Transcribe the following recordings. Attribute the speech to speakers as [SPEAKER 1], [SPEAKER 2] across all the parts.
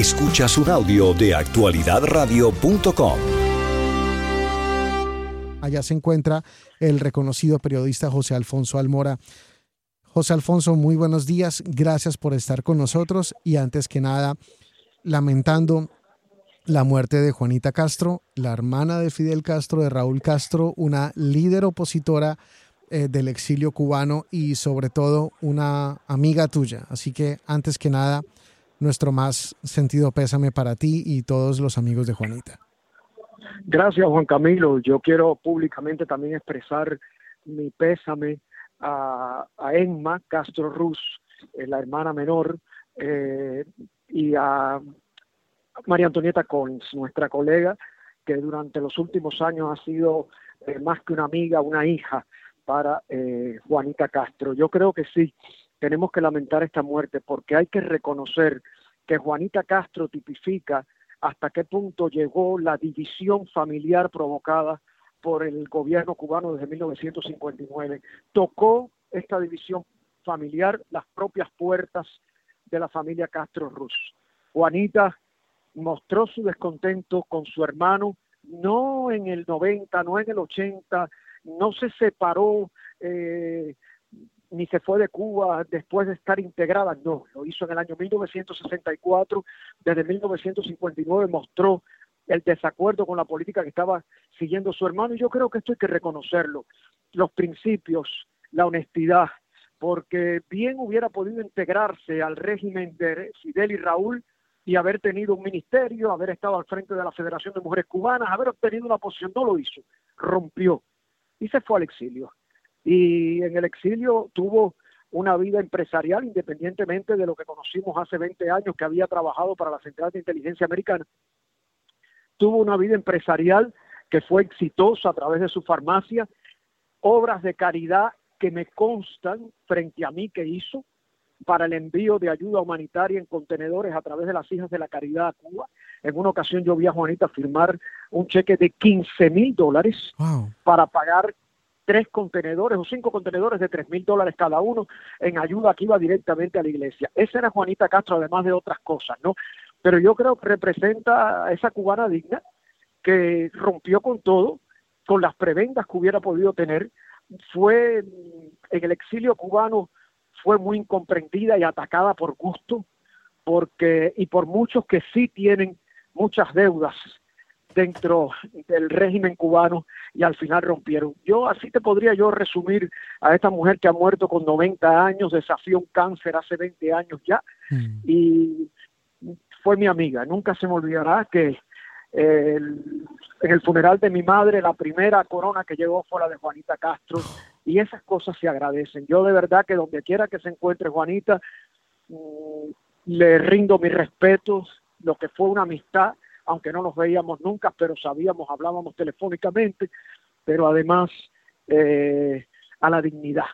[SPEAKER 1] Escuchas un audio de actualidadradio.com.
[SPEAKER 2] Allá se encuentra el reconocido periodista José Alfonso Almora. José Alfonso, muy buenos días. Gracias por estar con nosotros y antes que nada, lamentando la muerte de Juanita Castro, la hermana de Fidel Castro, de Raúl Castro, una líder opositora eh, del exilio cubano y sobre todo una amiga tuya. Así que antes que nada, nuestro más sentido pésame para ti y todos los amigos de Juanita.
[SPEAKER 3] Gracias, Juan Camilo. Yo quiero públicamente también expresar mi pésame a, a Emma Castro Ruz, eh, la hermana menor, eh, y a María Antonieta Collins, nuestra colega, que durante los últimos años ha sido más que una amiga, una hija para eh, Juanita Castro. Yo creo que sí, tenemos que lamentar esta muerte porque hay que reconocer que Juanita Castro tipifica hasta qué punto llegó la división familiar provocada por el gobierno cubano desde 1959. Tocó esta división familiar las propias puertas de la familia Castro Ruz. Juanita mostró su descontento con su hermano, no en el 90, no en el 80, no se separó eh, ni se fue de Cuba después de estar integrada, no, lo hizo en el año 1964, desde 1959 mostró el desacuerdo con la política que estaba siguiendo su hermano y yo creo que esto hay que reconocerlo, los principios, la honestidad, porque bien hubiera podido integrarse al régimen de Fidel y Raúl y haber tenido un ministerio, haber estado al frente de la Federación de Mujeres Cubanas, haber obtenido una posición, no lo hizo, rompió y se fue al exilio. Y en el exilio tuvo una vida empresarial independientemente de lo que conocimos hace 20 años que había trabajado para la Central de Inteligencia Americana. Tuvo una vida empresarial que fue exitosa a través de su farmacia, obras de caridad que me constan frente a mí que hizo para el envío de ayuda humanitaria en contenedores a través de las hijas de la caridad a Cuba. En una ocasión yo vi a Juanita firmar un cheque de 15 mil dólares para pagar tres contenedores o cinco contenedores de tres mil dólares cada uno en ayuda que iba directamente a la iglesia. Esa era Juanita Castro, además de otras cosas, ¿no? Pero yo creo que representa a esa cubana digna que rompió con todo, con las prebendas que hubiera podido tener, fue en el exilio cubano fue muy incomprendida y atacada por gusto, porque y por muchos que sí tienen muchas deudas dentro del régimen cubano y al final rompieron. Yo así te podría yo resumir a esta mujer que ha muerto con 90 años, desafió un cáncer hace 20 años ya mm. y fue mi amiga. Nunca se me olvidará que en el funeral de mi madre la primera corona que llegó fue la de Juanita Castro y esas cosas se agradecen. Yo de verdad que donde quiera que se encuentre Juanita, mm, le rindo mis respetos, lo que fue una amistad, aunque no nos veíamos nunca, pero sabíamos, hablábamos telefónicamente, pero además eh, a la dignidad.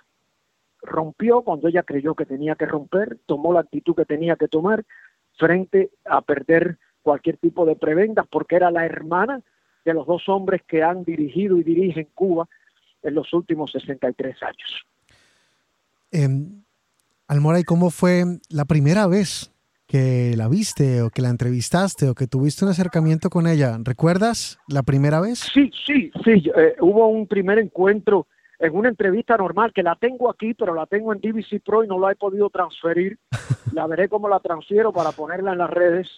[SPEAKER 3] Rompió cuando ella creyó que tenía que romper, tomó la actitud que tenía que tomar frente a perder cualquier tipo de prebendas, porque era la hermana de los dos hombres que han dirigido y dirigen Cuba en los últimos 63 años.
[SPEAKER 2] Eh, Almora, ¿y cómo fue la primera vez que la viste o que la entrevistaste o que tuviste un acercamiento con ella? ¿Recuerdas la primera vez?
[SPEAKER 3] Sí, sí, sí. Eh, hubo un primer encuentro en una entrevista normal que la tengo aquí, pero la tengo en DVC Pro y no la he podido transferir. la veré cómo la transfiero para ponerla en las redes.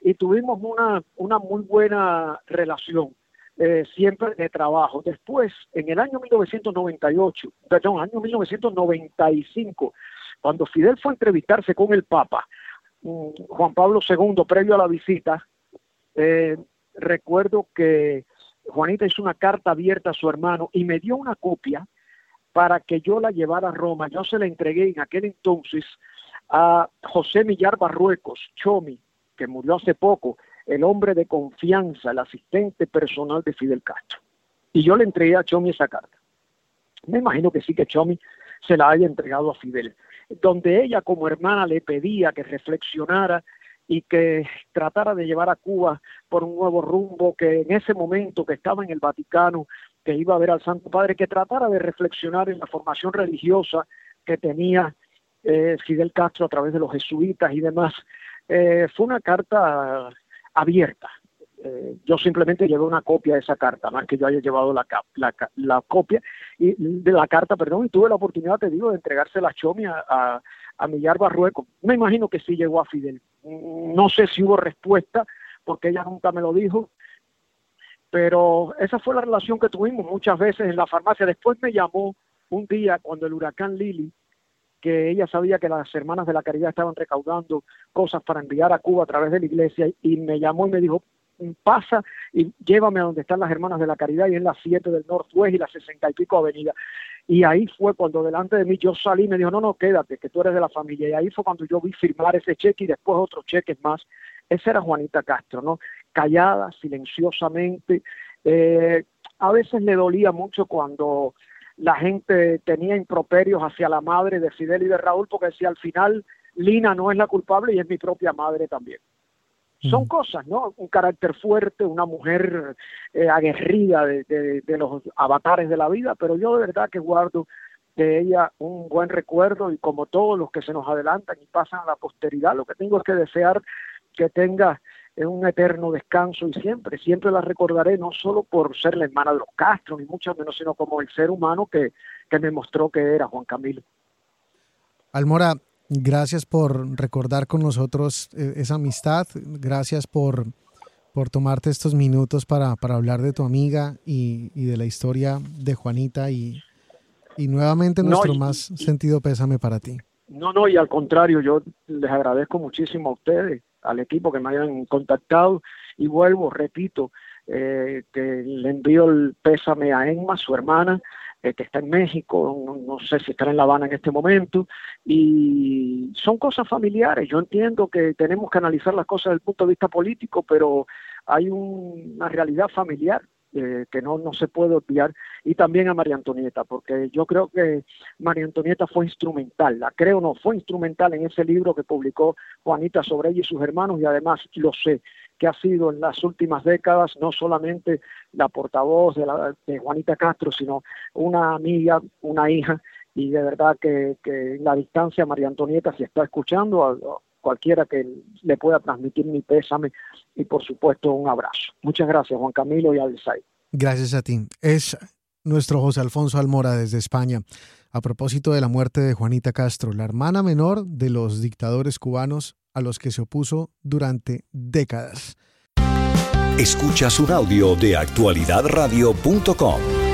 [SPEAKER 3] Y tuvimos una, una muy buena relación. Eh, siempre de trabajo. Después, en el año 1998, perdón, año 1995, cuando Fidel fue a entrevistarse con el Papa, Juan Pablo II, previo a la visita, eh, recuerdo que Juanita hizo una carta abierta a su hermano y me dio una copia para que yo la llevara a Roma. Yo se la entregué en aquel entonces a José Millar Barruecos, Chomi, que murió hace poco, el hombre de confianza, el asistente personal de Fidel Castro. Y yo le entregué a Chomi esa carta. Me imagino que sí que Chomi se la haya entregado a Fidel, donde ella como hermana le pedía que reflexionara y que tratara de llevar a Cuba por un nuevo rumbo, que en ese momento que estaba en el Vaticano, que iba a ver al Santo Padre, que tratara de reflexionar en la formación religiosa que tenía eh, Fidel Castro a través de los jesuitas y demás, Eh, fue una carta abierta. Eh, yo simplemente llevé una copia de esa carta, más que yo haya llevado la, la, copia y, de la carta, perdón, y tuve la oportunidad, te digo, de entregarse la Chomi a, a, Millar Barrueco. Me imagino que sí llegó a Fidel. No sé si hubo respuesta, porque ella nunca me lo dijo, pero esa fue la relación que tuvimos muchas veces en la farmacia. Después me llamó un día cuando el huracán Lili, que ella sabía que las hermanas de la caridad estaban recaudando cosas para enviar a Cuba a través de la iglesia y me llamó y me dijo, pasa y llévame a donde están las hermanas de la caridad y en las 7 del Northwest y las 60 y pico avenida. Y ahí fue cuando delante de mí yo salí y me dijo, no, no, quédate, que tú eres de la familia. Y ahí fue cuando yo vi firmar ese cheque y después otros cheques más. Esa era Juanita Castro, ¿no? Callada, silenciosamente. Eh, a veces le dolía mucho cuando la gente tenía improperios hacia la madre de Fidel y de Raúl, porque decía al final, Lina no es la culpable y es mi propia madre también. Son cosas, ¿no? Un carácter fuerte, una mujer eh, aguerrida de, de, los avatares de la vida, pero yo de verdad que guardo de ella un buen recuerdo y como todos los que se nos adelantan y pasan a la posteridad, lo que tengo es que desear que tenga un eterno descanso y siempre, siempre la recordaré no solo por ser la hermana de los Castro, ni mucho menos, sino como el ser humano que, que me mostró que era Juan Camilo.
[SPEAKER 2] Almora, gracias por recordar con nosotros eh, esa amistad, gracias por, por tomarte estos minutos para, para hablar de tu amiga y, y, de la historia de Juanita. Y, y nuevamente nuestro más sentido pésame para ti.
[SPEAKER 3] No, no, y al contrario, yo les agradezco muchísimo a ustedes al equipo que me hayan contactado. Y vuelvo, repito, eh, que le envío el pésame a Emma, su hermana, eh, que está en México, no, sé si está en La Habana en este momento, y son cosas familiares. Yo entiendo que tenemos que analizar las cosas desde el punto de vista político, pero hay una realidad familiar eh, que no, no se puede olvidar, y también a María Antonieta, porque yo creo que María Antonieta fue instrumental, la creo no, fue instrumental en ese libro que publicó Juanita sobre ella y sus hermanos, y además lo sé, que ha sido en las últimas décadas no solamente la portavoz de, la, de Juanita Castro, sino una amiga, una hija, y de verdad que, que en la distancia María Antonieta, si está escuchando, cualquiera que le pueda transmitir mi pésame y por supuesto un abrazo. Muchas gracias Juan Camilo y Adesai.
[SPEAKER 2] Gracias a ti. Es nuestro José Alfonso Almora desde España. A propósito de la muerte de Juanita Castro, la hermana menor de los dictadores cubanos a los que se opuso durante décadas.
[SPEAKER 1] Escuchas un audio de actualidadradio.com.